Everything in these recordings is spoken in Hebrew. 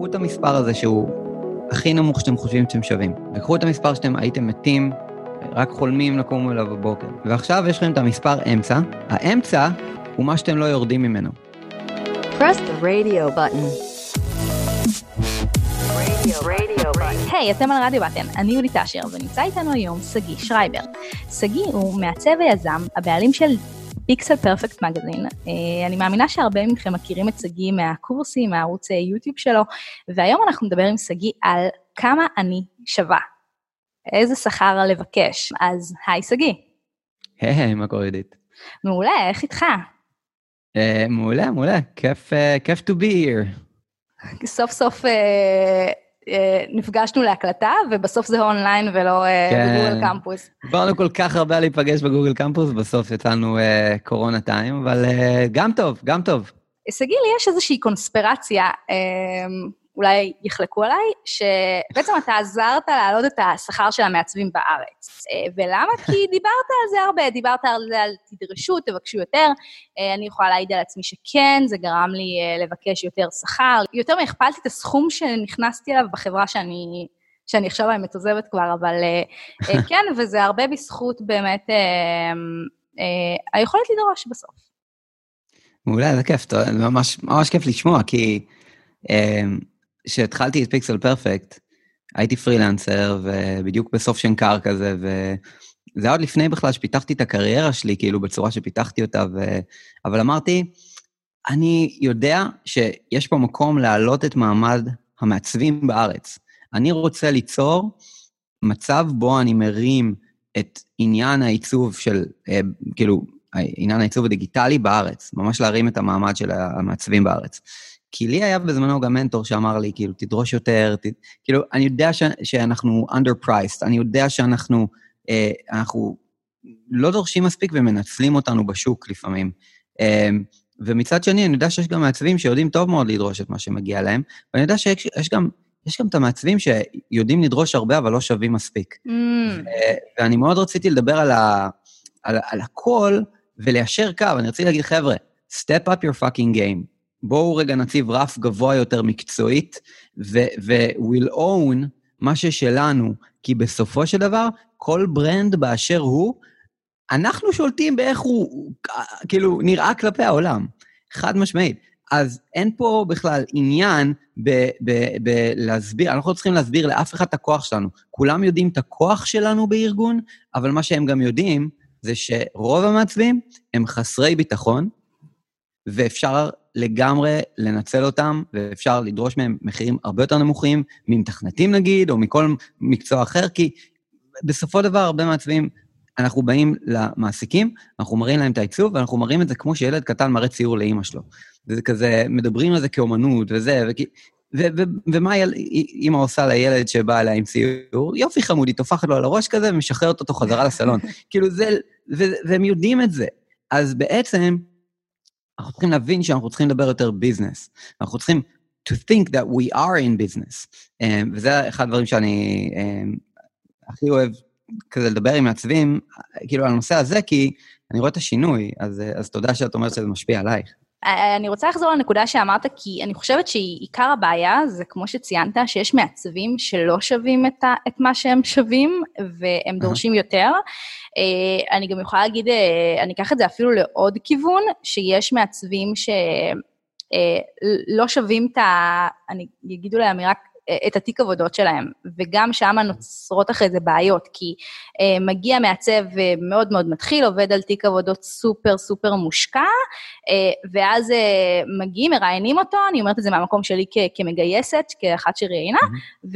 קחו את המספר הזה שהוא הכי נמוך שאתם חושבים שאתם שווים, וקחו את המספר שאתם הייתם מתים, רק חולמים לקום אליו בבוקר. ועכשיו יש לכם את המספר אמצע, האמצע הוא מה שאתם לא יורדים ממנו. Press the radio button. היי, hey, אתם על רדיו בטן, אני יולי טאשר, ונמצא איתנו היום שגיא שרייבר. שגיא הוא מעצב ויזם, הבעלים של פיקסל פרפקט מגזין. אני מאמינה שהרבה מכם מכירים את שגיא מהקורסים, מהערוץ יוטיוב שלו, והיום אנחנו נדבר עם שגיא על כמה אני שווה. איזה שכר לבקש. אז היי שגיא. היי, מה קורה עידית? מעולה, איך איתך? Uh, מעולה, מעולה, כיף, uh, כיף to be here. סוף סוף uh, נפגשנו להקלטה, ובסוף זה אונליין ולא uh, כן. בגוגל קמפוס. עברנו כל כך הרבה להיפגש בגוגל קמפוס, בסוף יצאנו uh, קורונה טיים, אבל גם טוב, גם טוב. שגיא, לי יש איזושהי קונספירציה, אולי יחלקו עליי, שבעצם אתה עזרת להעלות את השכר של המעצבים בארץ. אה, ולמה? כי דיברת על זה הרבה, דיברת על זה על תדרשו, תבקשו יותר. אה, אני יכולה להעיד על עצמי שכן, זה גרם לי אה, לבקש יותר שכר. יותר מהכפלתי את הסכום שנכנסתי אליו בחברה שאני... שאני עכשיו האמת עוזבת כבר, אבל כן, וזה הרבה בזכות באמת היכולת לדרוש בסוף. מעולה, זה כיף, ממש, ממש כיף לשמוע, כי כשהתחלתי את פיקסל פרפקט, הייתי פרילנסר, ובדיוק בסוף שנקר כזה, וזה היה עוד לפני בכלל שפיתחתי את הקריירה שלי, כאילו, בצורה שפיתחתי אותה, ו... אבל אמרתי, אני יודע שיש פה מקום להעלות את מעמד המעצבים בארץ. אני רוצה ליצור מצב בו אני מרים את עניין העיצוב של, אה, כאילו, עניין העיצוב הדיגיטלי בארץ, ממש להרים את המעמד של המעצבים בארץ. כי לי היה בזמנו גם מנטור שאמר לי, כאילו, תדרוש יותר, ת... כאילו, אני יודע ש... שאנחנו underpriced, אני יודע שאנחנו אה, אנחנו לא דורשים מספיק ומנצלים אותנו בשוק לפעמים. אה, ומצד שני, אני יודע שיש גם מעצבים שיודעים טוב מאוד לדרוש את מה שמגיע להם, ואני יודע שיש גם, יש גם את המעצבים שיודעים לדרוש הרבה, אבל לא שווים מספיק. Mm. ו... ואני מאוד רציתי לדבר על, ה... על, על הכל וליישר קו, אני רציתי להגיד, חבר'ה, step up your fucking game. בואו רגע נציב רף גבוה יותר מקצועית, ו-will own מה ששלנו, כי בסופו של דבר, כל ברנד באשר הוא, אנחנו שולטים באיך הוא, כאילו, נראה כלפי העולם. חד משמעית. אז אין פה בכלל עניין בלהסביר, אנחנו לא צריכים להסביר לאף אחד את הכוח שלנו. כולם יודעים את הכוח שלנו בארגון, אבל מה שהם גם יודעים זה שרוב המעצבים הם חסרי ביטחון, ואפשר לגמרי לנצל אותם, ואפשר לדרוש מהם מחירים הרבה יותר נמוכים, ממתכנתים נגיד, או מכל מקצוע אחר, כי בסופו של דבר הרבה מעצבים, אנחנו באים למעסיקים, אנחנו מראים להם את העיצוב, ואנחנו מראים את זה כמו שילד קטן מראה ציור לאימא שלו. וזה כזה, מדברים על זה כאומנות וזה, וכי... ו- ו- ומה אימא עושה לילד שבא אליה עם ציור? יופי חמוד, היא טופחת לו על הראש כזה ומשחררת אותו חזרה לסלון. כאילו זה, ו- והם יודעים את זה. אז בעצם, אנחנו צריכים להבין שאנחנו צריכים לדבר יותר ביזנס. אנחנו צריכים to think that we are in business. Um, וזה אחד הדברים שאני um, הכי אוהב כזה לדבר עם מעצבים, כאילו על הנושא הזה, כי אני רואה את השינוי, אז, אז תודה שאת אומרת שזה משפיע עלייך. אני רוצה לחזור לנקודה שאמרת, כי אני חושבת שעיקר הבעיה זה, כמו שציינת, שיש מעצבים שלא שווים את, ה, את מה שהם שווים, והם דורשים יותר. אה, אני גם יכולה להגיד, אה, אני אקח את זה אפילו לעוד כיוון, שיש מעצבים שלא אה, שווים את ה... אני אגיד אולי אמירה את התיק עבודות שלהם, וגם שם נוצרות אחרי זה בעיות, כי uh, מגיע מעצב מאוד מאוד מתחיל, עובד על תיק עבודות סופר סופר מושקע, uh, ואז uh, מגיעים, מראיינים אותו, אני אומרת את זה מהמקום שלי כ- כמגייסת, כאחת שראיינה, mm-hmm.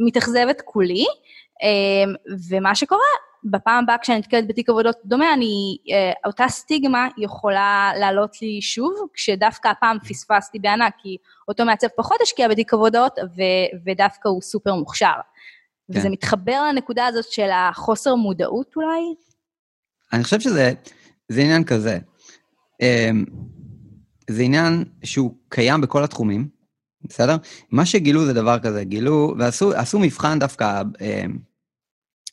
ומתאכזבת כולי, uh, ומה שקורה, בפעם הבאה כשאני נתקלת בתיק עבודות דומה, אני, אה, אותה סטיגמה יכולה לעלות לי שוב, כשדווקא הפעם פספסתי בענק, כי אותו מעצב פחות השקיע בתיק עבודות, ו, ודווקא הוא סופר מוכשר. כן. וזה מתחבר לנקודה הזאת של החוסר מודעות אולי? אני חושב שזה זה עניין כזה. אמ, זה עניין שהוא קיים בכל התחומים, בסדר? מה שגילו זה דבר כזה, גילו, ועשו מבחן דווקא,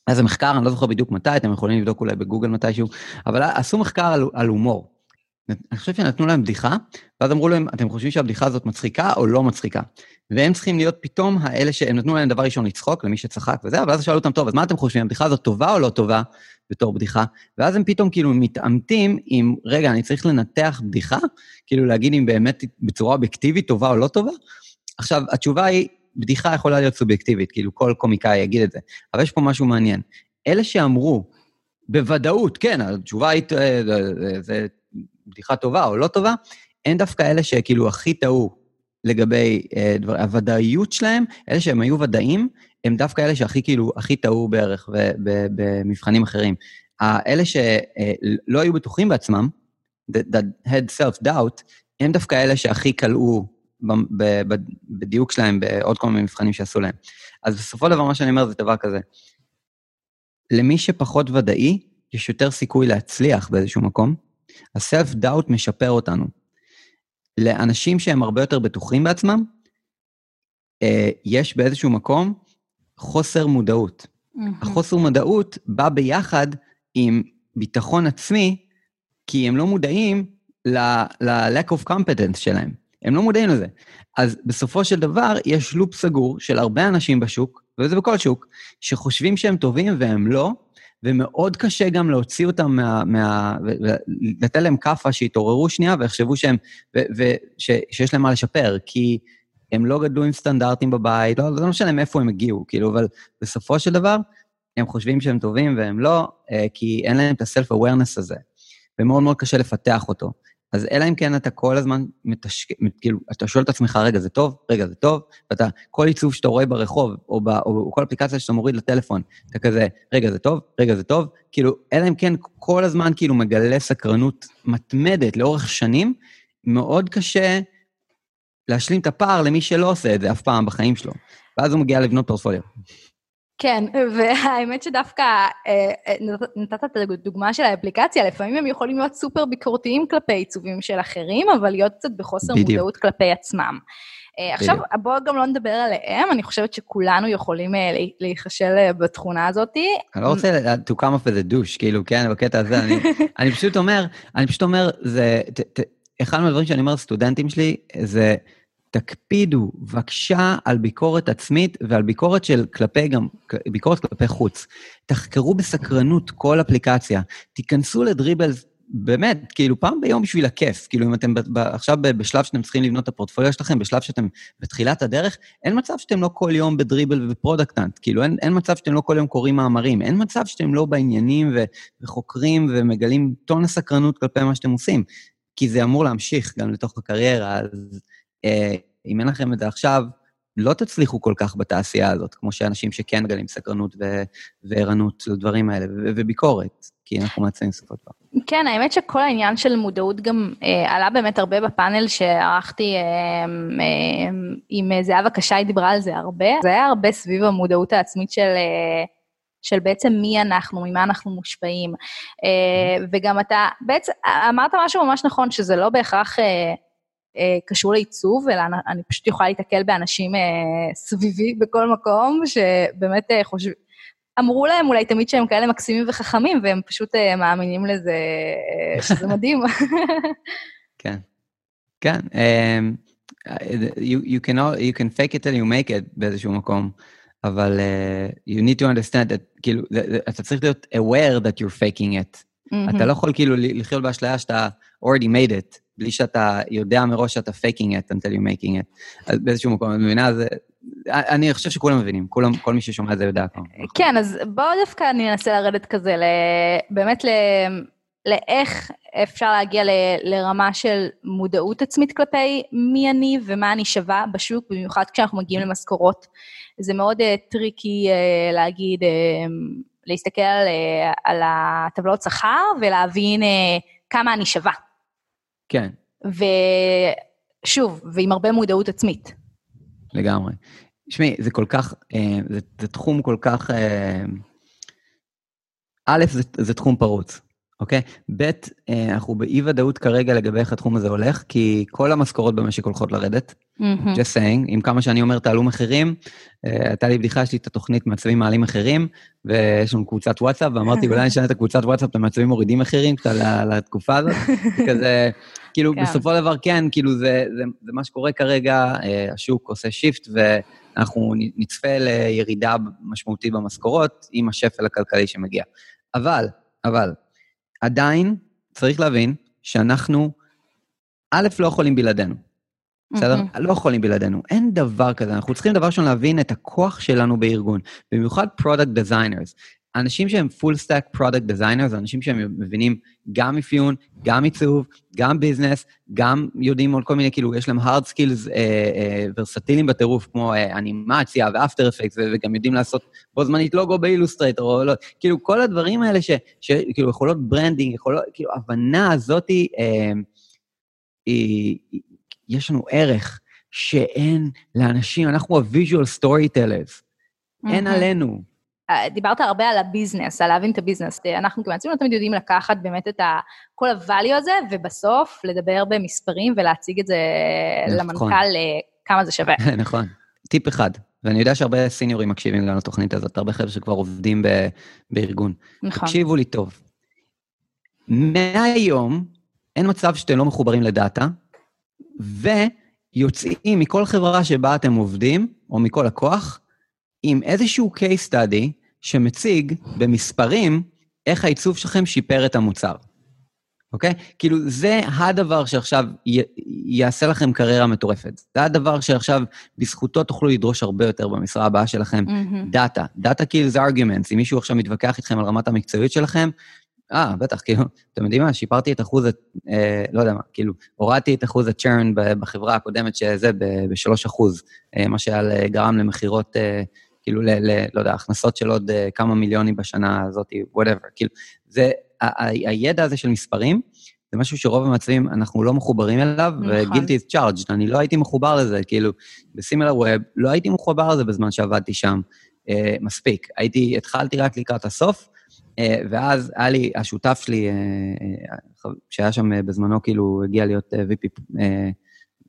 אמ, איזה מחקר, אני לא זוכר בדיוק מתי, אתם יכולים לבדוק אולי בגוגל מתישהו, אבל עשו מחקר על, על הומור. אני חושב שנתנו להם בדיחה, ואז אמרו להם, אתם חושבים שהבדיחה הזאת מצחיקה או לא מצחיקה? והם צריכים להיות פתאום האלה שהם נתנו להם דבר ראשון לצחוק, למי שצחק וזה, ואז שאלו אותם, טוב, אז מה אתם חושבים, הבדיחה הזאת טובה או לא טובה בתור בדיחה? ואז הם פתאום כאילו מתעמתים עם, רגע, אני צריך לנתח בדיחה? כאילו להגיד אם באמת בצורה אובייקטיבית טובה או לא טובה? עכשיו, התשובה היא, בדיחה יכולה להיות סובייקטיבית, כאילו כל קומיקאי יגיד את זה, אבל יש פה משהו מעניין. אלה שאמרו, בוודאות, כן, התשובה היא, אה, זה בדיחה טובה או לא טובה, הם דווקא אלה שכאילו הכי טעו לגבי אה, דבר, הוודאיות שלהם, אלה שהם היו ודאים, הם דווקא אלה שהכי כאילו, הכי טעו בערך במבחנים אחרים. אלה שלא היו בטוחים בעצמם, that had self-doubt, הם דווקא אלה שהכי קלעו בדיוק שלהם בעוד כל מיני מבחנים שעשו להם. אז בסופו של דבר, מה שאני אומר זה דבר כזה. למי שפחות ודאי, יש יותר סיכוי להצליח באיזשהו מקום. ה-self-doubt משפר אותנו. לאנשים שהם הרבה יותר בטוחים בעצמם, אה, יש באיזשהו מקום חוסר מודעות. Mm-hmm. החוסר מודעות בא ביחד עם ביטחון עצמי, כי הם לא מודעים ל-lack of competence שלהם. הם לא מודעים לזה. אז בסופו של דבר, יש לופ סגור של הרבה אנשים בשוק, וזה בכל שוק, שחושבים שהם טובים והם לא, ומאוד קשה גם להוציא אותם מה... מה לתת להם כאפה, שיתעוררו שנייה ויחשבו שהם... ו, ו, ש, שיש להם מה לשפר, כי הם לא גדלו עם סטנדרטים בבית, לא, לא משנה מאיפה הם הגיעו, כאילו, אבל בסופו של דבר, הם חושבים שהם טובים והם לא, אה, כי אין להם את ה-self-awareness הזה, ומאוד מאוד קשה לפתח אותו. אז אלא אם כן אתה כל הזמן מתשק... כאילו, אתה שואל את עצמך, רגע, זה טוב? רגע, זה טוב? ואתה, כל עיצוב שאתה רואה ברחוב, או, ב, או כל אפליקציה שאתה מוריד לטלפון, אתה כזה, רגע, זה טוב? רגע, זה טוב? כאילו, אלא אם כן כל הזמן כאילו מגלה סקרנות מתמדת לאורך שנים, מאוד קשה להשלים את הפער למי שלא עושה את זה אף פעם בחיים שלו. ואז הוא מגיע לבנות פורטפוליו. כן, והאמת שדווקא אה, אה, נתת את הדוגמה של האפליקציה, לפעמים הם יכולים להיות סופר ביקורתיים כלפי עיצובים של אחרים, אבל להיות קצת בחוסר בדיוק. מודעות כלפי עצמם. אה, עכשיו, בואו גם לא נדבר עליהם, אני חושבת שכולנו יכולים להיכשל בתכונה הזאת. אני לא רוצה to come up with a douche, כאילו, כן, בקטע הזה, אני, אני פשוט אומר, אני פשוט אומר, זה, ת, ת, אחד מהדברים שאני אומר לסטודנטים שלי, זה, תקפידו בבקשה על ביקורת עצמית ועל ביקורת של כלפי גם, ביקורת כלפי חוץ. תחקרו בסקרנות כל אפליקציה, תיכנסו ל Dribbble, באמת, כאילו פעם ביום בשביל הכיף. כאילו אם אתם ב- ב- עכשיו בשלב שאתם צריכים לבנות את הפורטפוליו שלכם, בשלב שאתם בתחילת הדרך, אין מצב שאתם לא כל יום ב Dribbble ו Product Hunt. כאילו אין, אין מצב שאתם לא כל יום קוראים מאמרים, אין מצב שאתם לא בעניינים ו- וחוקרים ומגלים טון סקרנות כלפי מה שאתם עושים. כי זה אמור להמשיך גם לתוך הקריירה, אז... אה, אם אין לכם את זה עכשיו, לא תצליחו כל כך בתעשייה הזאת, כמו שאנשים שכן גלים סקרנות וערנות לדברים האלה, וביקורת, כי אנחנו מעצבים סופות פעם. כן, האמת שכל העניין של מודעות גם אה, עלה באמת הרבה בפאנל שערכתי אה, אה, עם זהבה קשי, דיברה על זה הרבה. זה היה הרבה סביב המודעות העצמית של... אה, של בעצם מי אנחנו, ממה אנחנו מושפעים. אה, וגם אתה, בעצם, אמרת משהו ממש נכון, שזה לא בהכרח אה, אה, קשור לעיצוב, אלא אני פשוט יכולה להתקל באנשים אה, סביבי בכל מקום, שבאמת אה, חושבים, אמרו להם אולי תמיד שהם כאלה מקסימים וחכמים, והם פשוט אה, מאמינים לזה, אה, שזה מדהים. כן, כן. Um, you, you, can all, you can fake it till you make it באיזשהו מקום, אבל uh, you need to understand that, כאילו, אתה צריך להיות aware that you're faking it. Mm-hmm. אתה לא יכול כאילו לחיות באשליה שאתה already made it. בלי שאתה יודע מראש שאתה faking it until you're making it. אז באיזשהו מקום, את מבינה? זה... אני חושב שכולם מבינים, כולם, כל מי ששומע את זה יודע כבר. כן, אז בואו דווקא אני אנסה לרדת כזה, באמת ל... לאיך אפשר להגיע ל, לרמה של מודעות עצמית כלפי מי אני ומה אני שווה בשוק, במיוחד כשאנחנו מגיעים למשכורות. זה מאוד אה, tricky אה, להגיד, אה, להסתכל על, אה, על הטבלאות שכר ולהבין אה, כמה אני שווה. כן. ושוב, ועם הרבה מודעות עצמית. לגמרי. תשמעי, זה כל כך, אה, זה, זה תחום כל כך... אה, א', זה, זה תחום פרוץ. אוקיי? ב', אה, אנחנו באי-ודאות כרגע לגבי איך התחום הזה הולך, כי כל המשכורות במשק הולכות לרדת. מהמם. just saying, עם כמה שאני אומר תעלו מחירים, אה, הייתה לי בדיחה, יש לי את התוכנית מעצבים מעלים מחירים, ויש לנו קבוצת וואטסאפ, ואמרתי, אולי נשנה את הקבוצת וואטסאפ למעצבים מורידים מחירים קצת לתקופה הזאת. זה כזה, כאילו, כן. בסופו של דבר כן, כאילו, זה, זה, זה מה שקורה כרגע, אה, השוק עושה shift, ואנחנו נצפה לירידה משמעותית במשכורות עם השפל הכלכלי שמגיע. אבל, אבל, עדיין צריך להבין שאנחנו, א', לא יכולים בלעדינו. בסדר? מהמם. לא יכולים בלעדינו. אין דבר כזה. אנחנו צריכים דבר ראשון להבין את הכוח שלנו בארגון. במיוחד product designers. אנשים שהם full stack product designers, זה אנשים שהם מבינים גם אפיון, גם עיצוב, גם business, גם יודעים עוד כל מיני, כאילו, יש להם hard skills אה, אה, ורסטיליים בטירוף, כמו אה, אנימציה ו After Effects, וגם יודעים לעשות בו זמנית לוגו באילוסטרייטור, או לא, כאילו, כל הדברים האלה ש, שכאילו, יכולות branding, יכולות, כאילו, ההבנה הזאתי, אה, היא, היא- יש לנו ערך שאין לאנשים, אנחנו ה-visual storytellers, אין מהמם. עלינו. אה, דיברת הרבה על ה business, על להבין את ה business. אה, אנחנו כמעצבים לא תמיד יודעים לקחת באמת את ה, כל ה-value הזה, ובסוף לדבר במספרים ולהציג את זה נכון. למנכ"ל אה, כמה זה שווה. נכון. טיפ אחד, ואני יודע שהרבה סיניורים מקשיבים גם לתוכנית הזאת, הרבה חבר'ה שכבר עובדים ב, בארגון. נכון. תקשיבו לי טוב. מהיום, אין מצב שאתם לא מחוברים לדאטה, ויוצאים מכל חברה שבה אתם עובדים, או מכל לקוח, עם איזשהו case study שמציג במספרים איך העיצוב שלכם שיפר את המוצר. אוקיי? כאילו, זה הדבר שעכשיו י- יעשה לכם קריירה מטורפת. זה הדבר שעכשיו, בזכותו תוכלו לדרוש הרבה יותר במשרה הבאה שלכם. דאטה, data kills arguments, אם מישהו עכשיו מתווכח איתכם על רמת המקצועיות שלכם, אה, בטח, כאילו, אתם יודעים מה, שיפרתי את אחוז, אה, לא יודע מה, כאילו, הורדתי את אחוז ה-churn בחברה הקודמת, שזה ב-3 אחוז, אה, מה שהיה גרם למכירות, אה, כאילו, ל, ל, לא יודע, הכנסות של עוד אה, כמה מיליונים בשנה הזאת, whatever, כאילו, זה, ה- ה- הידע הזה של מספרים, זה משהו שרוב המעצבים, אנחנו לא מחוברים אליו, נכון. ו-guilty is charged, אני לא הייתי מחובר לזה, כאילו, בסימילר ווב, לא הייתי מחובר לזה בזמן שעבדתי שם. אה, מספיק. הייתי, התחלתי רק לקראת הסוף, אה, ואז היה לי, השותף שלי, אה, אה, שהיה שם אה, בזמנו, כאילו, הגיע להיות אה, VP אה,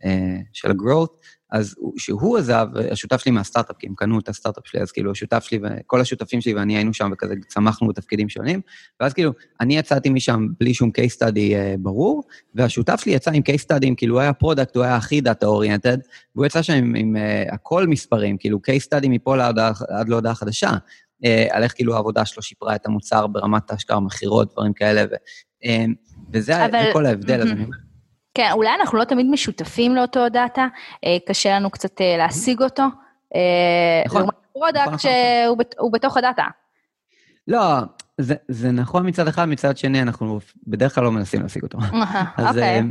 אה, של ה-growth, אז הוא- שהוא עזב, השותף שלי מהסטארט-אפ, כי הם קנו את הסטארט-אפ שלי, אז כאילו, השותף שלי וכל השותפים שלי ואני היינו שם וכזה צמחנו בתפקידים שונים, ואז כאילו, אני יצאתי משם בלי שום case study אה, ברור, והשותף שלי יצא עם case study, כאילו, הוא היה product, הוא היה הכי data oriented, והוא יצא שם עם, עם uh, הכל מספרים, כאילו case study מפה להודעה, עד להודעה חדשה, uh, על איך כאילו העבודה שלו שיפרה את המוצר ברמת ההשקעה, מכירות, דברים כאלה, ו, uh, וזה אבל- כל ההבדל, אז מהמם. אני אומר, כן, אולי אנחנו לא תמיד משותפים לאותו דאטה, אה, קשה לנו קצת אה, להשיג אותו. אה, נכון, לעומת product נכון, נכון. שהוא בת- הוא בתוך הדאטה. לא, זה, זה נכון מצד אחד, מצד שני, אנחנו בדרך כלל לא מנסים להשיג אותו. אז, אוקיי.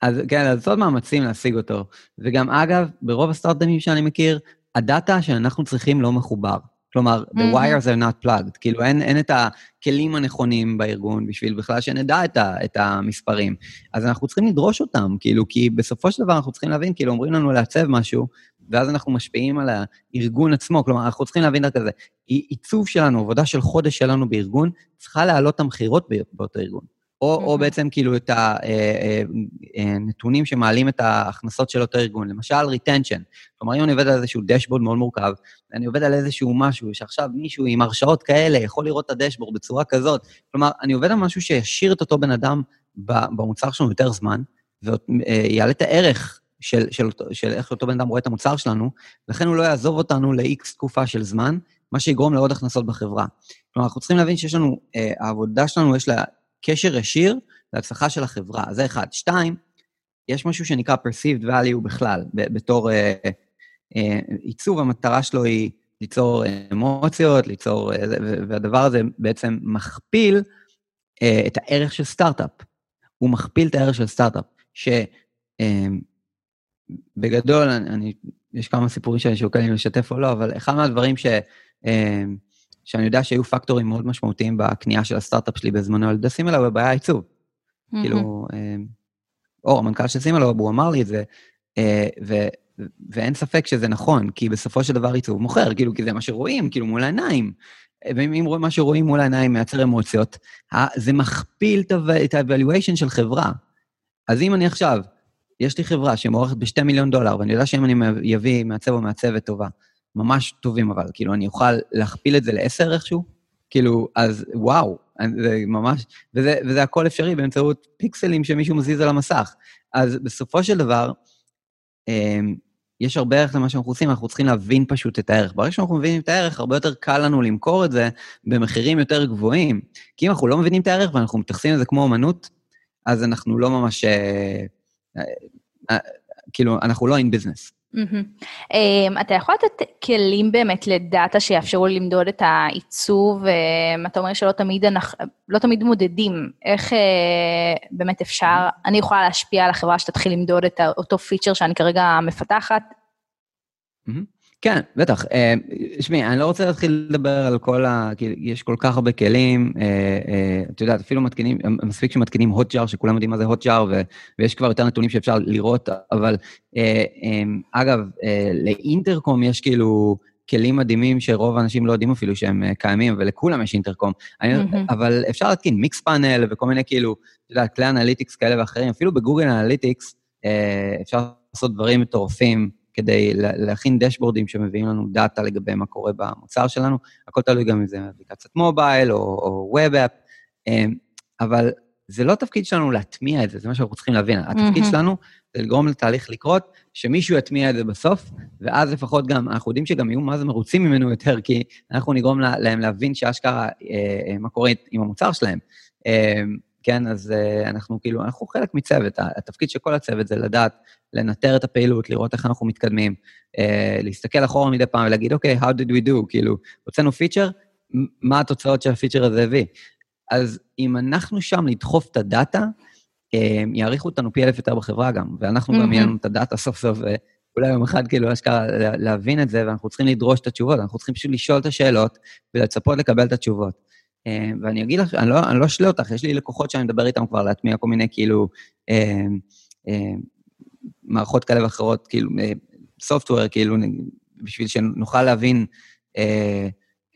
אז כן, אז עוד מאמצים להשיג אותו. וגם, אגב, ברוב הסטארט-אפים שאני מכיר, הדאטה שאנחנו צריכים לא מחובר. כלומר, the מהמם. wires are not plugged. כאילו, אין, אין את הכלים הנכונים בארגון בשביל בכלל שנדע את, ה, את המספרים. אז אנחנו צריכים לדרוש אותם, כאילו, כי בסופו של דבר אנחנו צריכים להבין, כאילו, אומרים לנו לעצב משהו, ואז אנחנו משפיעים על הארגון עצמו. כלומר, אנחנו צריכים להבין רק כזה, עיצוב שלנו, עבודה של חודש שלנו בארגון, צריכה להעלות את המכירות באותו ארגון. או, או מהמם. בעצם כאילו את הנתונים שמעלים את ההכנסות של אותו ארגון. למשל, retention. כלומר, אם אני עובד על איזשהו דשבורד מאוד מורכב, אני עובד על איזשהו משהו שעכשיו מישהו עם הרשאות כאלה יכול לראות את הדשבורד בצורה כזאת. כלומר, אני עובד על משהו שישאיר את אותו בן אדם במוצר שלנו יותר זמן, ויעלה את הערך של, של, אותו- של איך אותו בן אדם רואה את המוצר שלנו, לכן הוא לא יעזוב אותנו ל-X תקופה של זמן, מה שיגרום לעוד הכנסות בחברה. כלומר, אנחנו צריכים להבין שיש לנו, אה, העבודה שלנו, יש לה קשר ישיר להצלחה של החברה. זה אחד. שתיים, יש משהו שנקרא perceived value בכלל, בתור אה, אה, עיצוב, המטרה שלו היא ליצור אמוציות, ליצור... אה, והדבר הזה בעצם מכפיל אה, את הערך של סטארט-אפ. הוא מכפיל את הערך של סטארט-אפ, שבגדול, אני, יש כמה סיפורים שאני שוקל אם לשתף או לא, אבל אחד מהדברים ש... אה, שאני יודע שהיו פקטורים מאוד משמעותיים בקנייה של הסטארט-אפ שלי בזמנו על ידי סימלאב, היה עיצוב. מהמם. כאילו, אה, אור, המנכ"ל של סימלאב, הוא אמר לי את זה, אה, ו- ואין ספק שזה נכון, כי בסופו של דבר עיצוב מוכר, כאילו, כי זה מה שרואים, כאילו, מול העיניים. ואם מה שרואים מול העיניים מייצר אמוציות, זה מכפיל את ה-evaluation של חברה. אז אם אני עכשיו, יש לי חברה שמוערכת ב-2 מיליון דולר, ואני יודע שאם אני אביא מעצב או מעצבת טובה, ממש טובים אבל, כאילו, אני אוכל להכפיל את זה לעשר איכשהו? כאילו, אז וואו, זה ממש, וזה, וזה הכל אפשרי באמצעות פיקסלים שמישהו מזיז על המסך. אז בסופו של דבר, אמ, יש הרבה ערך למה שאנחנו עושים, אנחנו צריכים להבין פשוט את הערך. ברגע שאנחנו מבינים את הערך, הרבה יותר קל לנו למכור את זה במחירים יותר גבוהים. כי אם אנחנו לא מבינים את הערך ואנחנו מתייחסים לזה כמו אמנות, אז אנחנו לא ממש... אה, אה, אה, כאילו, אנחנו לא in business. Um, אתה יכול לתת כלים באמת לדאטה שיאפשרו למדוד את העיצוב, um, אתה אומר שלא תמיד, אנחנו, לא תמיד מודדים, איך uh, באמת אפשר, אני יכולה להשפיע על החברה שתתחיל למדוד את אותו פיצ'ר שאני כרגע מפתחת? Mm-hmm. כן, בטח. אה, שמעי, אני לא רוצה להתחיל לדבר על כל ה... כי יש כל כך הרבה כלים, אה, אה, את יודעת, אפילו מתקינים, מספיק שמתקינים Hotjar, שכולם יודעים מה זה Hotjar, ויש כבר יותר נתונים שאפשר לראות, אבל אגב, ל-Intercom יש כאילו כלים מדהימים שרוב האנשים לא יודעים אפילו שהם קיימים, ולכולם יש Intercom. Mm-hmm. אבל אפשר להתקין Mixpanel וכל מיני כאילו, את יודעת, כלי analytics כאלה ואחרים, אפילו בגוגל Analytics אפשר לעשות דברים מטורפים. כדי להכין דשבורדים שמביאים לנו דאטה לגבי מה קורה במוצר שלנו. הכל תלוי גם אם זה אפליקציית מובייל או ווב אפ, אמ, אבל זה לא תפקיד שלנו להטמיע את זה, זה מה שאנחנו צריכים להבין. התפקיד שלנו זה לגרום לתהליך לקרות, שמישהו יטמיע את זה בסוף, ואז לפחות גם, אנחנו יודעים שגם יהיו מה זה מרוצים ממנו יותר, כי אנחנו נגרום להם להבין שאשכרה אה, אה, מה קורה עם המוצר שלהם. אמ, כן, אז uh, אנחנו כאילו, אנחנו חלק מצוות, התפקיד של כל הצוות זה לדעת לנטר את הפעילות, לראות איך אנחנו מתקדמים, uh, להסתכל אחורה מדי פעם ולהגיד, אוקיי, okay, how did we do? כאילו, הוצאנו פיצ'ר, מה התוצאות שהפיצ'ר הזה הביא? אז אם אנחנו שם לדחוף את הדאטה, uh, יעריכו אותנו פי אלף יותר בחברה גם, ואנחנו mm-hmm. גם יהיה לנו את הדאטה סוף סוף, ואולי יום אחד כאילו אשכרה להבין את זה, ואנחנו צריכים לדרוש את התשובות, אנחנו צריכים פשוט לשאול את השאלות ולצפות לקבל את התשובות. אה, ואני אגיד לך, אני לא, אני לא אשלה אותך, יש לי לקוחות שאני מדבר איתם כבר להטמיע כל מיני כאילו אה, אה, מערכות כאלה ואחרות, כאילו סופטוור, כאילו, בשביל שנוכל להבין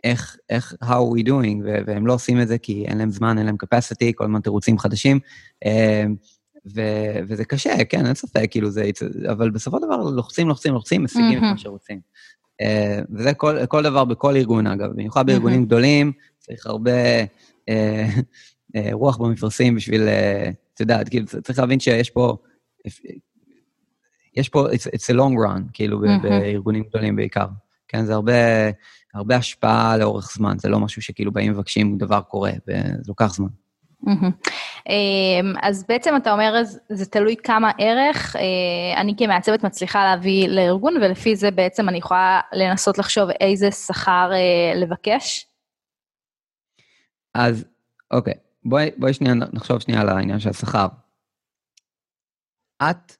איך, איך, how we doing, והם לא עושים את זה כי אין להם זמן, אין להם capacity, כל הזמן תירוצים חדשים. ו- וזה קשה, כן, אין ספק, כאילו זה, אבל בסופו של דבר לוחצים, לוחצים, לוחצים, משיגים mm-hmm. את מה שרוצים. Uh, וזה כל, כל דבר בכל ארגון, אגב, במיוחד בארגונים mm-hmm. גדולים, צריך הרבה אה, אה, רוח במפרשים בשביל, אה, את יודעת, כאילו, צריך להבין שיש פה, יש פה, it's, it's a long run, כאילו, mm-hmm. בארגונים גדולים בעיקר. כן, זה הרבה, הרבה השפעה לאורך זמן, זה לא משהו שכאילו באים ומבקשים, דבר קורה, וזה לוקח זמן. Mm-hmm. אז בעצם אתה אומר, זה תלוי כמה ערך אני כמעצבת מצליחה להביא לארגון, ולפי זה בעצם אני יכולה לנסות לחשוב איזה שכר לבקש? אז אוקיי, בואי, בואי שנייה נחשוב שנייה על העניין של השכר. את,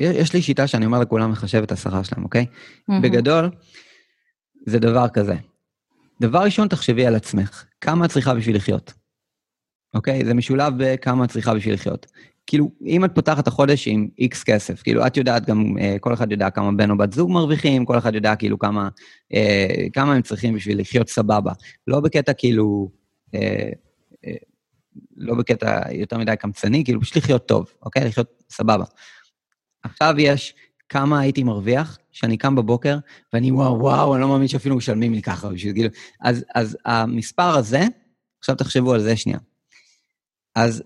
יש לי שיטה שאני אומר לכולם לחשב את השכר שלהם, אוקיי? Mm-hmm. בגדול, זה דבר כזה. דבר ראשון, תחשבי על עצמך, כמה את צריכה בשביל לחיות, אוקיי? זה משולב בכמה את צריכה בשביל לחיות. כאילו, אם את פותחת את החודש עם איקס כסף, כאילו, את יודעת גם, אה, כל אחד יודע כמה בן או בת זוג מרוויחים, כל אחד יודע כאילו כמה, אה, כמה הם צריכים בשביל לחיות סבבה. לא בקטע כאילו, אה, לא בקטע יותר מדי קמצני, כאילו, פשוט לחיות טוב, אוקיי? לחיות סבבה. עכשיו יש כמה הייתי מרוויח, שאני קם בבוקר, ואני וואו, וואו, אני לא מאמין שאפילו משלמים לי ככה בשביל כאילו... אז, אז המספר הזה, עכשיו תחשבו על זה שנייה. אז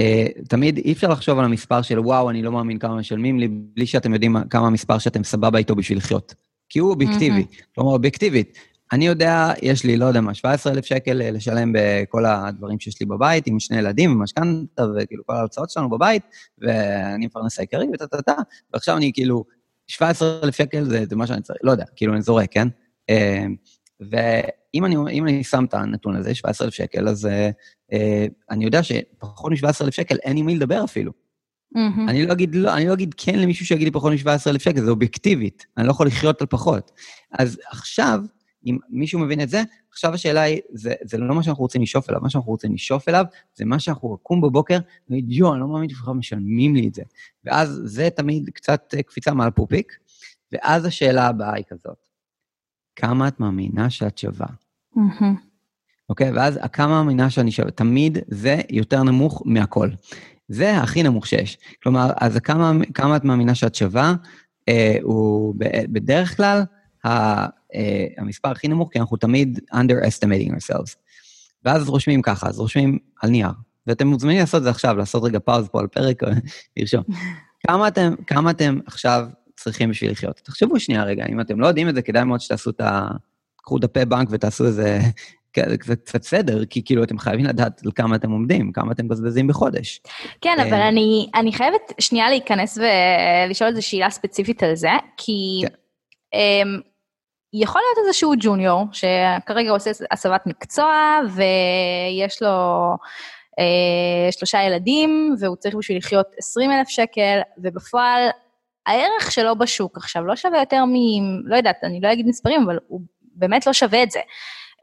Uh, תמיד אי אפשר לחשוב על המספר של וואו, אני לא מאמין כמה משלמים לי, בלי שאתם יודעים כמה המספר שאתם סבבה איתו בשביל לחיות. כי הוא אובייקטיבי. Mm-hmm. כלומר, אובייקטיבית. אני יודע, יש לי, לא יודע מה, 17,000 שקל אה, לשלם בכל הדברים שיש לי בבית, עם שני ילדים, ומשכנתה, וכאילו כל ההוצאות שלנו בבית, ואני מפרנס העיקרי, וטה-טה-טה, ועכשיו אני כאילו, 17,000 שקל זה, זה מה שאני צריך, לא יודע, כאילו אני זורק, כן? Uh, ואם אני, אני שם את הנתון הזה, 17,000 שקל, אז uh, uh, אני יודע שפחות מ-17,000 שקל אין עם מי לדבר אפילו. Mm-hmm. אני, לא אגיד, לא, אני לא אגיד כן למישהו שיגיד לי פחות מ-17,000 שקל, זה אובייקטיבית, אני לא יכול לחיות על פחות. אז עכשיו, אם מישהו מבין את זה, עכשיו השאלה היא, זה, זה לא מה שאנחנו רוצים לשאוף אליו, מה שאנחנו רוצים לשאוף אליו, זה מה שאנחנו נקום בבוקר, ונגיד, יואו, אני לא מאמין שבכלל משלמים לי את זה. ואז זה תמיד קצת קפיצה מעל פופיק, ואז השאלה הבאה היא כזאת, כמה את מאמינה שאת שווה. אוקיי? ואז הכמה מאמינה שאני שווה, תמיד זה יותר נמוך מהכל. זה הכי נמוך שיש. כלומר, אז כמה, כמה את מאמינה שאת שווה, אה, הוא בדרך כלל ה, אה, המספר הכי נמוך, כי אנחנו תמיד underestimating ourselves. ואז רושמים ככה, אז רושמים על נייר. ואתם מוזמנים לעשות את זה עכשיו, לעשות רגע פאוז פה על פרק, לרשום. כמה אתם, כמה אתם עכשיו צריכים בשביל לחיות? תחשבו שנייה רגע, אם אתם לא יודעים את זה, כדאי מאוד שתעשו את ה... קחו דפי בנק ותעשו איזה... זה קצת סדר, כי כאילו אתם חייבים לדעת על כמה אתם עומדים, כמה אתם מבזבזים בחודש. כן, אבל אה, אני, אני חייבת שנייה להיכנס ולשאול איזו שאלה ספציפית על זה, כי כן. um, יכול להיות איזשהו ג'וניור, שכרגע עושה הסבת מקצוע, ויש לו uh, שלושה ילדים, והוא צריך בשביל לחיות 20 אלף שקל, ובפועל הערך שלו בשוק עכשיו לא שווה יותר מ... לא יודעת, אני לא אגיד מספרים, אבל הוא באמת לא שווה את זה.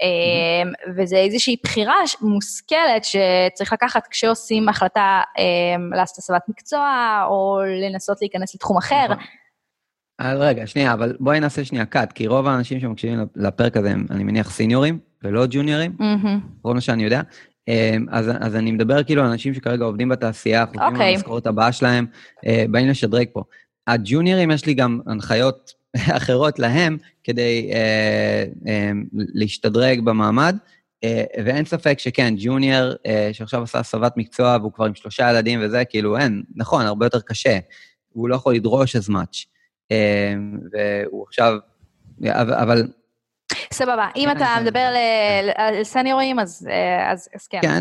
אמ, וזה איזושהי בחירה מושכלת שצריך לקחת כשעושים החלטה אמ, לעשות הסבת מקצוע, או לנסות להיכנס לתחום אחר. נכון. אז רגע, שנייה, אבל בואי נעשה שנייה קאט, כי רוב האנשים שמקשיבים לפרק הזה הם, אני מניח, סיניורים, ולא ג'וניורים, רוב מה שאני יודע. אמ, אז, אז אני מדבר כאילו על אנשים שכרגע עובדים בתעשייה, חושבים okay. על אוקיי. המשכורת הבאה שלהם, אה, באים לשדרג פה. הג'וניורים, יש לי גם הנחיות אחרות להם כדי אה, אה, להשתדרג במעמד, אה, ואין ספק שכן, ג'וניור אה, שעכשיו עשה הסבת מקצוע והוא כבר עם שלושה ילדים וזה, כאילו אין, נכון, הרבה יותר קשה. הוא לא יכול לדרוש as much. אה, והוא עכשיו, אבל סבבה, אם אתה מדבר על סניורים, אז כן. כן,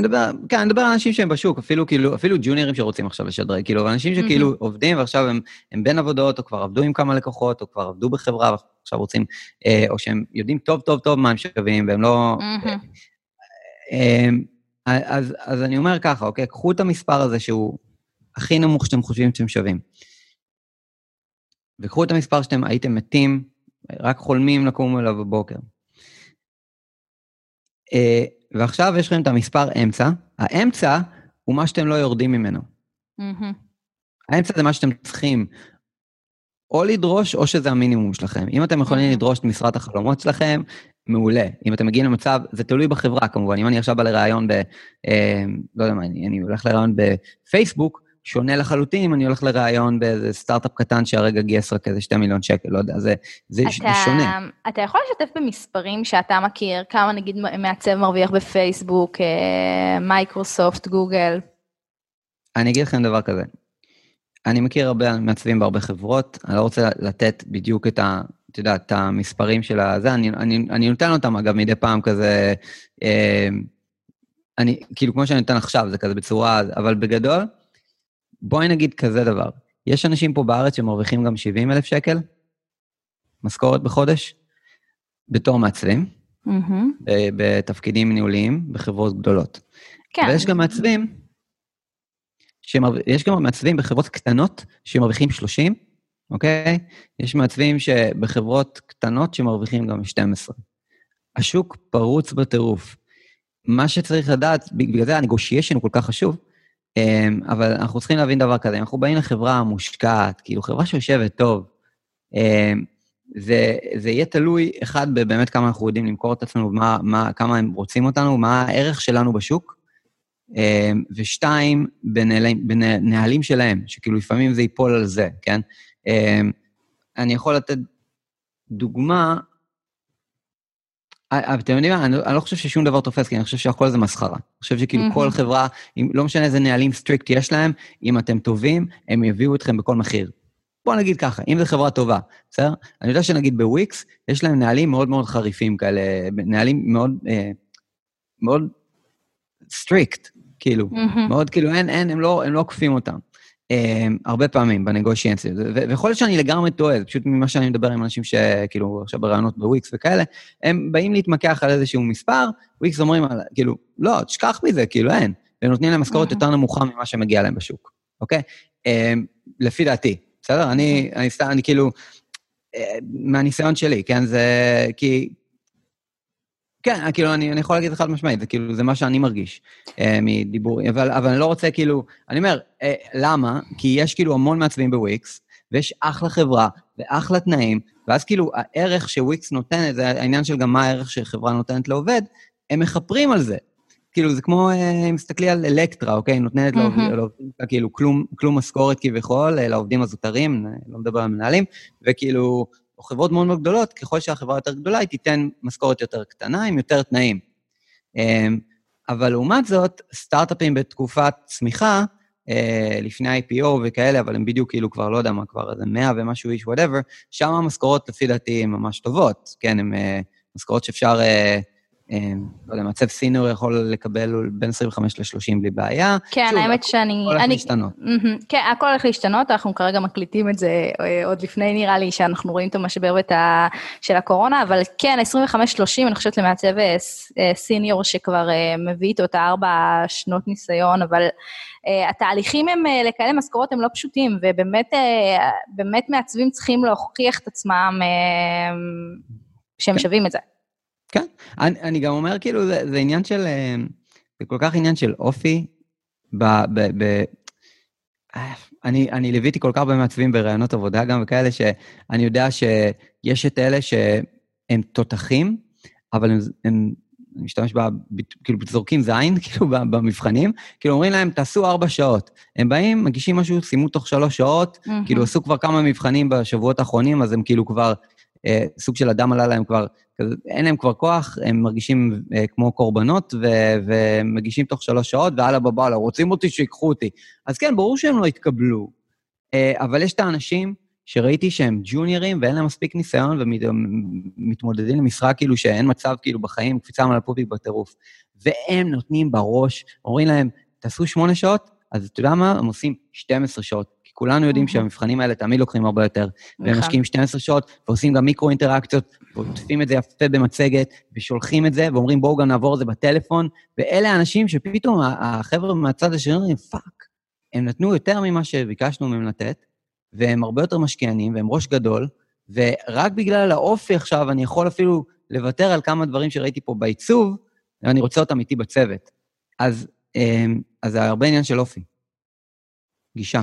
אני מדבר על אנשים שהם בשוק, אפילו כאילו, אפילו ג'וניורים שרוצים עכשיו לשדרג, כאילו, אנשים שכאילו עובדים ועכשיו הם בין עבודות, או כבר עבדו עם כמה לקוחות, או כבר עבדו בחברה, ועכשיו רוצים, אה, או שהם יודעים טוב טוב טוב מה הם שווים, והם לא... אה, אז אני אומר ככה, אוקיי, קחו את המספר הזה שהוא הכי נמוך שאתם חושבים שאתם שווים, וקחו את המספר שאתם הייתם מתים, רק חולמים לקום אליו בבוקר. אה, ועכשיו יש לכם את המספר אמצע, האמצע הוא מה שאתם לא יורדים ממנו. Mm-hmm. האמצע זה מה שאתם צריכים או לדרוש, או שזה המינימום שלכם. אם אתם יכולים. לדרוש את משרת החלומות שלכם, מעולה. אם אתם מגיעים למצב, זה תלוי בחברה כמובן. אם אני עכשיו בא לראיון ב... אה, לא יודע מה, אני, אני הולך לראיון בפייסבוק, שונה לחלוטין אם אני הולך לראיון באיזה סטארט-אפ קטן שהרגע גייס רק איזה שתי מיליון שקל, לא יודע, זה, זה, אתה, שונה. אתה יכול לשתף במספרים שאתה מכיר, כמה נגיד מעצב מרוויח בפייסבוק, אה, מייקרוסופט, גוגל? אני אגיד לכם דבר כזה, אני מכיר הרבה מעצבים בהרבה חברות, אני לא רוצה לתת בדיוק את ה... אתה יודע, את המספרים של הזה, אני, אני, אני נותן אותם, אגב, מדי פעם כזה, אה, אני, כאילו, כמו שאני נותן עכשיו, זה כזה בצורה, אבל בגדול, בואי נגיד כזה דבר, יש אנשים פה בארץ שמרוויחים גם 70 אלף שקל, משכורת בחודש, בתור מעצבים, mm-hmm. בתפקידים ניהוליים בחברות גדולות. כן. ויש גם מעצבים, שמרו... יש גם מעצבים בחברות קטנות שמרוויחים 30, אוקיי? יש מעצבים שבחברות קטנות שמרוויחים גם 12. השוק פרוץ בטירוף. מה שצריך לדעת, בגלל זה הנגושיישן הוא כל כך חשוב, אבל אנחנו צריכים להבין דבר כזה, אנחנו באים לחברה מושקעת, כאילו חברה שיושבת טוב, אמ, זה, זה יהיה תלוי, אחד, באמת כמה אנחנו יודעים למכור את עצמנו, מה, מה, כמה הם רוצים אותנו, מה הערך שלנו בשוק, אמ, ושתיים, בנהלים, בנהלים שלהם, שכאילו לפעמים זה ייפול על זה, כן? אני יכול לתת דוגמה אתם יודעים מה, אני, אני לא חושב ששום דבר תופס, כי אני חושב שהכל זה מסחרה. אני חושב שכאילו mm-hmm. כל חברה, אם, לא משנה איזה נהלים strict יש להם, אם אתם טובים, הם יביאו אתכם בכל מחיר. בוא נגיד ככה, אם זו חברה טובה, בסדר? אני יודע שנגיד בוויקס, יש להם נהלים מאוד מאוד חריפים כאלה, נהלים מאוד, אה, מאוד strict, כאילו, mm-hmm. מאוד כאילו, אין, אין, הם לא, הם לא עוקפים אותם. Um, הרבה פעמים בנגושיינסיה, ויכול להיות שאני לגמרי טועה, זה פשוט ממה שאני מדבר עם אנשים שכאילו עכשיו ברעיונות בוויקס וכאלה, הם באים להתמקח על איזשהו מספר, וויקס אומרים, כאילו, לא, תשכח מזה, כאילו אין, ונותנים להם משכורת יותר נמוכה ממה שמגיע להם בשוק, אוקיי? Um, לפי דעתי, בסדר? אני, אני, אני, אני כאילו, uh, מהניסיון שלי, כן? זה כי, כן, כאילו, אני, אני יכול להגיד חד משמעית, זה כאילו, זה מה שאני מרגיש אה, מדיבור, אבל, אבל אני לא רוצה כאילו, אני אומר, אה, למה? כי יש כאילו המון מעצבים בוויקס, ויש אחלה חברה, ואחלה תנאים, ואז כאילו הערך שוויקס נותנת, זה העניין של גם מה הערך שחברה נותנת לעובד, הם מכפרים על זה. כאילו, זה כמו, אה, אם מסתכלי על אלקטרה, אוקיי? נותנת לעובדים כאילו כלום, כלום משכורת כביכול, אה, לעובדים הזוטרים, לא מדבר על מנהלים, וכאילו, או חברות מאוד מאוד גדולות, ככל שהחברה יותר גדולה, היא תיתן משכורת יותר קטנה עם יותר תנאים. אמ, אבל לעומת זאת, סטארט-אפים בתקופת צמיחה, אה, לפני IPO וכאלה, אבל הם בדיוק כאילו כבר, לא יודע מה, כבר איזה 100 ומשהו איש, וואטאבר, שם המשכורות לפי דעתי הן ממש טובות, כן, הן משכורות שאפשר אמ, לא יודע, מעצב סינור יכול לקבל בין 25 ל-30 בלי בעיה. כן, שוב, האמת שאני... הכל הולך להשתנות. כן, הכל הולך להשתנות, אנחנו כרגע מקליטים את זה אה, עוד לפני, נראה לי, שאנחנו רואים את המשבר. של הקורונה, אבל כן, 25-30, אני חושבת למעצב אה, אה, סיניור שכבר מביא איתו את הארבע שנות ניסיון, אבל התהליכים הם, לכאלה משכורות הם לא פשוטים, ובאמת באמת מעצבים צריכים להוכיח את עצמם שהם כן. שווים את זה. כן, אני, אני גם אומר, כאילו, זה, זה עניין של, אה, זה כל כך עניין של אופי. ב, ב, ב, אני, אני ליוויתי כל כך הרבה מעצבים בראיונות עבודה גם וכאלה, שאני יודע שיש את אלה שהם תותחים, אבל הם, הם אני משתמש ב... כאילו, זורקים זין, כאילו, במבחנים, כאילו, אומרים להם, תעשו ארבע שעות. הם באים, מגישים משהו, סיימו תוך שלוש שעות, mm-hmm. כאילו, עשו כבר כמה מבחנים בשבועות האחרונים, אז הם כאילו כבר סוג של אדם עלה להם כבר, אין להם כבר כוח, הם מרגישים אה, כמו קורבנות, ו- ומגישים תוך שלוש שעות, והלאה בבאללה, רוצים אותי, שיקחו אותי. אז כן, ברור שהם לא יתקבלו, אה, אבל יש את האנשים שראיתי שהם ג'וניורים ואין להם מספיק ניסיון ומתמודדים למשרה כאילו שאין מצב כאילו בחיים, קפיצה על הפופיק בטירוף. והם נותנים בראש, אומרים להם, תעשו שמונה שעות, אז אתה יודע מה? הם עושים 12 שעות. כולנו יודעים שהמבחנים האלה תמיד לוקחים הרבה יותר, והם. משקיעים 12 שעות, ועושים גם מיקרו-אינטראקציות, ועוטפים את זה יפה במצגת, ושולחים את זה, ואומרים, בואו גם נעבור את זה בטלפון, ואלה האנשים שפתאום החבר'ה מהצד השני אומרים, fuck, הם נתנו יותר ממה שביקשנו מהם לתת, והם הרבה יותר משקיענים, והם ראש גדול, ורק בגלל האופי עכשיו אני יכול אפילו לוותר על כמה דברים שראיתי פה בעיצוב, ואני רוצה אותם איתי בצוות. אז, אמ, אז זה הרבה עניין של אופי. גישה.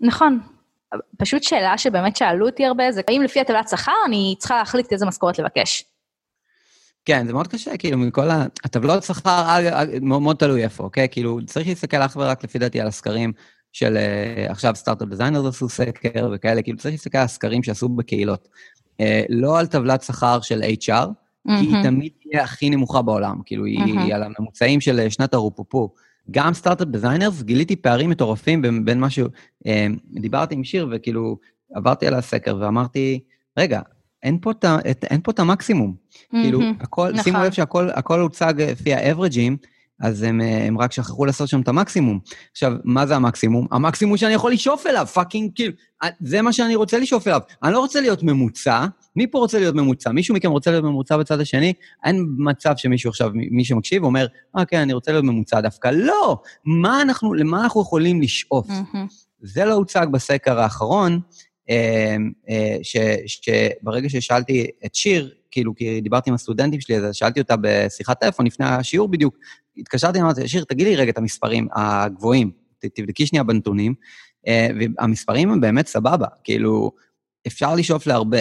נכון. פשוט שאלה שבאמת שאלו אותי הרבה, זה האם לפי הטבלת שכר אני צריכה להחליט איזה משכורת לבקש. כן, זה מאוד קשה, כאילו, מכל ה... הטבלות שכר מאוד, מאוד תלוי איפה, אוקיי? כאילו, צריך להסתכל אך ורק לפי דעתי על הסקרים של uh, עכשיו סטארט-אפ דיזיינר עשו סקר וכאלה, כאילו, צריך להסתכל על הסקרים שעשו בקהילות. Uh, לא על טבלת שכר של HR, mm-hmm. כי היא תמיד תהיה הכי נמוכה בעולם, כאילו, mm-hmm. היא על הממוצעים של שנת הרופופו. גם Startup Designers, גיליתי פערים מטורפים בין, בין משהו, אה, דיברתי עם שיר וכאילו עברתי על הסקר ואמרתי, רגע, אין פה את המקסימום. Mm-hmm, כאילו, הכל, נכון. שימו לב שהכל הוצג לפי ה-average-ים, אז הם, אה, הם רק שכחו לעשות שם את המקסימום. עכשיו, מה זה המקסימום? המקסימום שאני יכול לשאוף אליו, fucking, כאילו, אה, זה מה שאני רוצה לשאוף אליו. אני לא רוצה להיות ממוצע, מי פה רוצה להיות ממוצע? מישהו מכם רוצה להיות ממוצע בצד השני? אין מצב שמישהו עכשיו, מי שמקשיב, אומר, אה, כן, אני רוצה להיות ממוצע דווקא. לא! מה אנחנו, למה אנחנו יכולים לשאוף? זה לא הוצג בסקר האחרון, אה, ש, שברגע ששאלתי את שיר, כאילו, כי דיברתי עם הסטודנטים שלי, אז שאלתי אותה בשיחת טלפון לפני השיעור בדיוק, התקשרתי, אמרתי, שיר, תגידי רגע את המספרים הגבוהים, תבדקי שנייה בנתונים, אה, והמספרים הם באמת סבבה, כאילו, אפשר לשאוף להרבה.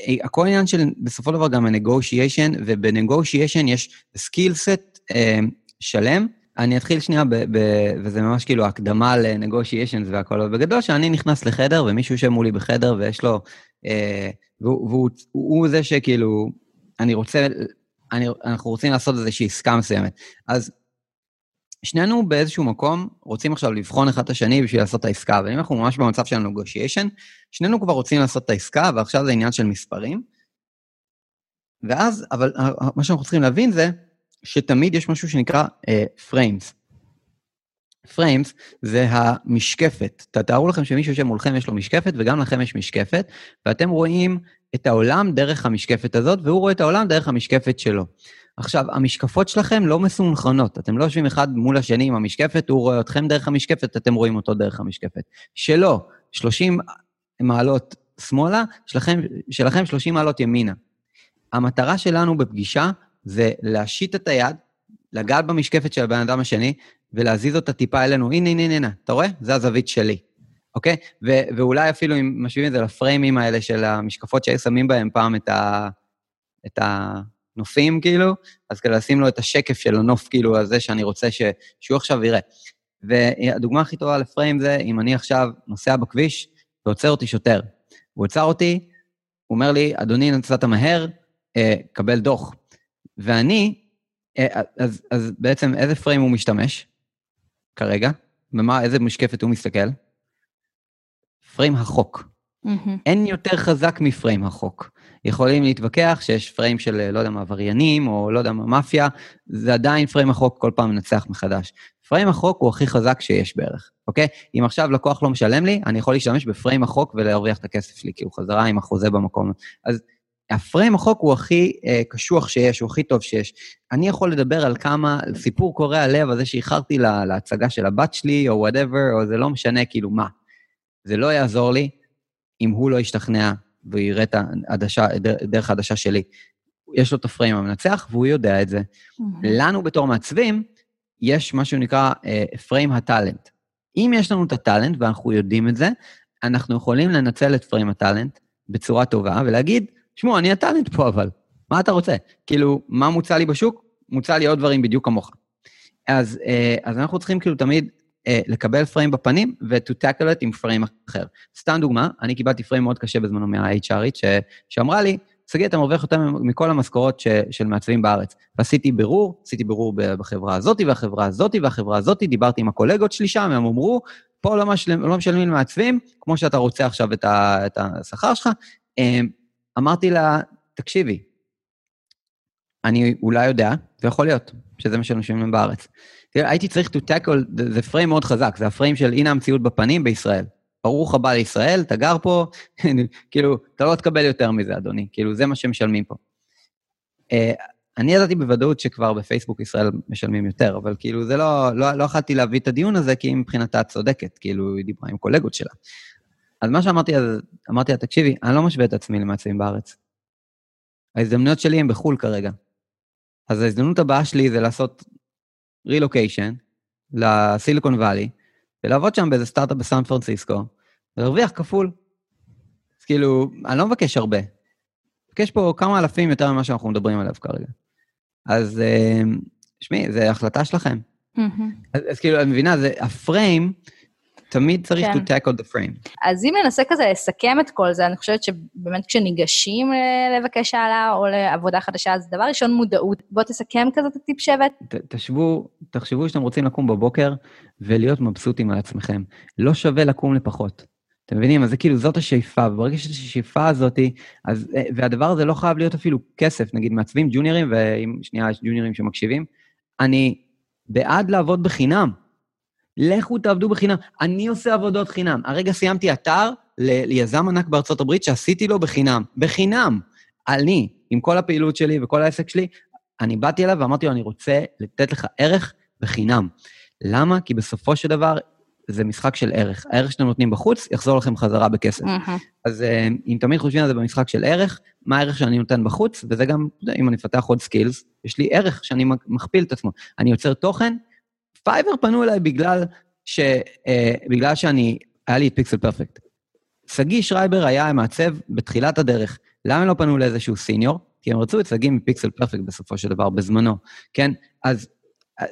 אה, הכל עניין של, בסופו של דבר, גם ה-negotiation, וב-negotiation יש skill set אה, שלם. אני אתחיל שנייה, ב, ב, וזה ממש כאילו הקדמה ל-negotiations והכל, בגדול, שאני נכנס לחדר, ומישהו יושב מולי בחדר, ויש לו... אה, והוא, והוא הוא זה שכאילו, אני רוצה אני, אנחנו רוצים לעשות איזושהי עסקה מסוימת. אז שנינו באיזשהו מקום רוצים עכשיו לבחון אחד את השני בשביל לעשות את העסקה, ואם אנחנו ממש במצב של negotiation, שנינו כבר רוצים לעשות את העסקה, ועכשיו זה עניין של מספרים. ואז, אבל מה שאנחנו צריכים להבין זה שתמיד יש משהו שנקרא frames. Uh, frames זה המשקפת. תתארו לכם שמישהו יושב מולכם יש לו משקפת, וגם לכם יש משקפת, ואתם רואים את העולם דרך המשקפת הזאת, והוא רואה את העולם דרך המשקפת שלו. עכשיו, המשקפות שלכם לא מסונכרנות, אתם לא יושבים אחד מול השני עם המשקפת, הוא רואה אתכם דרך המשקפת, אתם רואים אותו דרך המשקפת. שלא, 30 מעלות שמאלה, שלכם, שלכם 30 מעלות ימינה. המטרה שלנו בפגישה זה להשיט את היד, לגעת במשקפת של הבן אדם השני, ולהזיז אותה טיפה אלינו. הנה, הנה, הנה, אתה רואה? זה הזווית שלי. אוקיי? ו- ואולי אפילו אם משווים את זה לפריימים האלה של המשקפות שהיו שמים בהם פעם את, ה- את הנופים, כאילו, אז כדי לשים לו את השקף של הנוף, כאילו, הזה שאני רוצה ש- שהוא עכשיו יראה. והדוגמה הכי טובה לפריים זה, אם אני עכשיו נוסע בכביש ועוצר אותי שוטר. הוא עצר אותי, הוא אומר לי, אדוני, נסעת מהר, אה, קבל דוח. ואני, אה, אז, אז בעצם איזה פריים הוא משתמש כרגע? ומה, איזה משקפת הוא מסתכל? פריים החוק. Mm-hmm. אין יותר חזק מ-frame החוק. יכולים להתווכח שיש frame של, לא יודע מה, עבריינים, או לא יודע מה, מאפיה, זה עדיין frame החוק כל פעם מנצח מחדש. frame החוק הוא הכי חזק שיש בערך, אוקיי? אם עכשיו לקוח לא משלם לי, אני יכול להשתמש ב-frame החוק ולהרוויח את הכסף שלי, כי הוא חזרה עם החוזה במקום. אז ה-frame החוק הוא הכי אה, קשוח שיש, הוא הכי טוב שיש. אני יכול לדבר על כמה, סיפור קורע לב על זה שאיחרתי לה, להצגה של הבת שלי, או whatever, או זה לא משנה, כאילו, מה. זה לא יעזור לי אם הוא לא ישתכנע ויראה את העדשה, דרך העדשה שלי. יש לו את הפריים המנצח, והוא יודע את זה. Mm-hmm. לנו בתור מעצבים, יש מה שנקרא פריים uh, הטאלנט. אם יש לנו את הטאלנט, ואנחנו יודעים את זה, אנחנו יכולים לנצל את פריים הטאלנט בצורה טובה ולהגיד, שמעו, אני הטאלנט פה אבל, מה אתה רוצה? כאילו, מה מוצע לי בשוק? מוצע לי עוד דברים בדיוק כמוך. אז, uh, אז אנחנו צריכים כאילו תמיד לקבל פריים בפנים ו-to tackle it עם פריים אחר. סתם דוגמה, אני קיבלתי פריים מאוד קשה בזמנו מה-HRית, שאמרה לי, שגיא, אתה מרוויח יותר מכל המשכורות של מעצבים בארץ. ועשיתי בירור, עשיתי בירור בחברה הזאת והחברה הזאת והחברה הזאת, דיברתי עם הקולגות שלי שם, הם אמרו, פה לא, משל, לא משלמים למעצבים, כמו שאתה רוצה עכשיו את, ה, את השכר שלך. אמ, אמרתי לה, תקשיבי, אני אולי יודע, ויכול להיות שזה מה שמשלמים בארץ. הייתי צריך to tackle, זה פריים מאוד חזק, זה הפריים של הנה המציאות בפנים בישראל. ברוך הבא לישראל, אתה גר פה, כאילו, אתה לא תקבל יותר מזה, אדוני, כאילו, זה מה שמשלמים פה. Uh, אני ידעתי בוודאות שכבר בפייסבוק ישראל משלמים יותר, אבל כאילו, זה לא, לא, לא יכלתי להביא את הדיון הזה, כי מבחינתה את צודקת, כאילו, היא דיברה עם קולגות שלה. אז מה שאמרתי, אז אמרתי לה, תקשיבי, אני לא משווה את עצמי למעצבים בארץ. ההזדמנויות שלי הן בחו"ל כרגע. אז ההזדמנות הבאה שלי זה לעשות רילוקיישן לסיליקון וואלי, ולעבוד שם באיזה סטארט-אפ בסן פרנסיסקו, ולהרוויח כפול. אז כאילו, אני לא מבקש הרבה. מבקש פה כמה אלפים יותר ממה שאנחנו מדברים עליו כרגע. אז אה, שמעי, זו החלטה שלכם. Mm-hmm. אז, אז כאילו, את מבינה, זה הפריים, תמיד צריך כן. to tackle the frame. אז אם ננסה כזה לסכם את כל זה, אני חושבת שבאמת כשניגשים לבקש העלה או לעבודה חדשה, אז דבר ראשון מודעות. בוא תסכם כזה את הטיפ שבט. ת, תשבו, תחשבו שאתם רוצים לקום בבוקר ולהיות מבסוטים על עצמכם. לא שווה לקום לפחות. אתם מבינים? אז זה כאילו, זאת השאיפה, וברגע שיש השאיפה הזאת, אז, אה, והדבר הזה לא חייב להיות אפילו כסף, נגיד מעצבים ג'וניורים, ואם שנייה יש ג'וניורים שמקשיבים, אני בעד לעבוד בחינם. לכו תעבדו בחינם. אני עושה עבודות חינם. הרגע סיימתי אתר ליזם ענק בארצות הברית שעשיתי לו בחינם. בחינם. אני, עם כל הפעילות שלי וכל העסק שלי, אני באתי אליו ואמרתי לו, אני רוצה לתת לך ערך בחינם. למה? כי בסופו של דבר, זה משחק של ערך. הערך שאתם נותנים בחוץ יחזור לכם חזרה בכסף. Mm-hmm. אז אה, אם תמיד חושבים על זה במשחק של ערך, מה הערך שאני נותן בחוץ, וזה גם, אם אני אפתח עוד skills, יש לי ערך שאני מכפיל את עצמו. אני יוצר תוכן פייבר פנו אליי בגלל, ש, אה, בגלל שאני, היה לי את Pixel Perfect. שגיא שרייבר היה מעצב בתחילת הדרך. למה הם לא פנו לאיזשהו senior? כי הם רצו את שגיא מ Pixel Perfect בסופו של דבר, בזמנו, כן? אז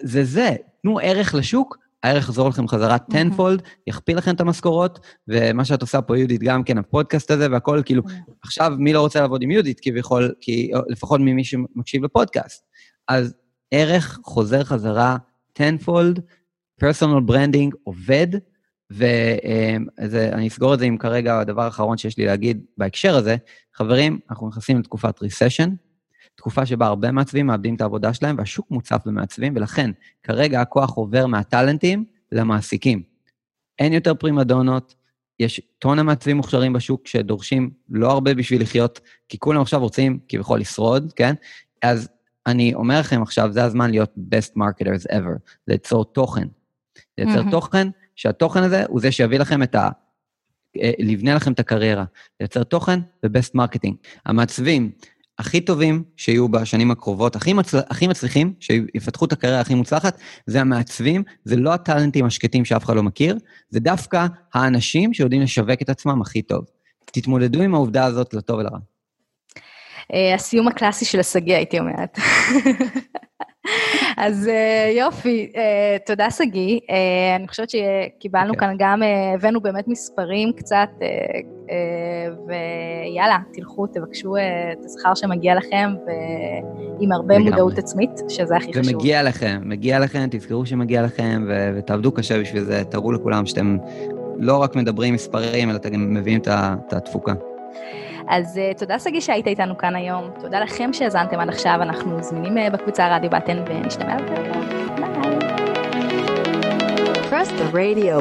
זה זה, תנו ערך לשוק, הערך יחזור לכם חזרה tenfold, mm-hmm. יכפיל לכם את המשכורות, ומה שאת עושה פה, יהודית, גם כן, הפודקאסט הזה והכל, כאילו, mm-hmm. עכשיו, מי לא רוצה לעבוד עם יהודית, כביכול, כי לפחות ממי שמקשיב לפודקאסט. אז ערך חוזר חזרה tenfold, personal branding עובד, ואני אסגור את זה עם כרגע הדבר האחרון שיש לי להגיד בהקשר הזה. חברים, אנחנו נכנסים לתקופת recession, תקופה שבה הרבה מעצבים מאבדים את העבודה שלהם, והשוק מוצף במעצבים, ולכן כרגע הכוח עובר מהטאלנטים למעסיקים. אין יותר פרימדונות, יש טונה מעצבים מוכשרים בשוק שדורשים לא הרבה בשביל לחיות, כי כולם עכשיו רוצים כביכול לשרוד, כן? אז אני אומר לכם עכשיו, זה הזמן להיות best marketers ever, ליצור תוכן. לייצר mm-hmm. תוכן, שהתוכן הזה הוא זה שיביא לכם את ה... אה, לבנה לכם את הקריירה. לייצר תוכן ו-best marketing. המעצבים, הכי טובים שיהיו בשנים הקרובות, הכי, מצל... הכי מצליחים, שיפתחו את הקריירה הכי מוצלחת, זה המעצבים, זה לא הטאלנטים השקטים שאף אחד לא מכיר, זה דווקא האנשים שיודעים לשווק את עצמם הכי טוב. תתמודדו עם העובדה הזאת לטוב ולרע. אה, הסיום הקלאסי של השגיא, הייתי אומרת. אז אה, יופי, אה, תודה שגיא. אני חושבת שקיבלנו okay. אוקיי. כאן גם, הבאנו באמת מספרים קצת, ויאללה, תלכו, תבקשו את השכר שמגיע לכם, ועם הרבה לגמרי. מודעות עצמית, שזה הכי חשוב. ומגיע לכם, מגיע לכם, תזכרו שמגיע לכם, ותעבדו קשה בשביל זה, תראו לכולם שאתם לא רק מדברים מספרים, אלא אתם מביאים את התפוקה. אז uh, תודה שגיא שהיית איתנו כאן היום, תודה לכם שהאזנתם עד עכשיו, אנחנו זמינים uh, בקבוצה רדיו בטן ונשתמע. Press the radio.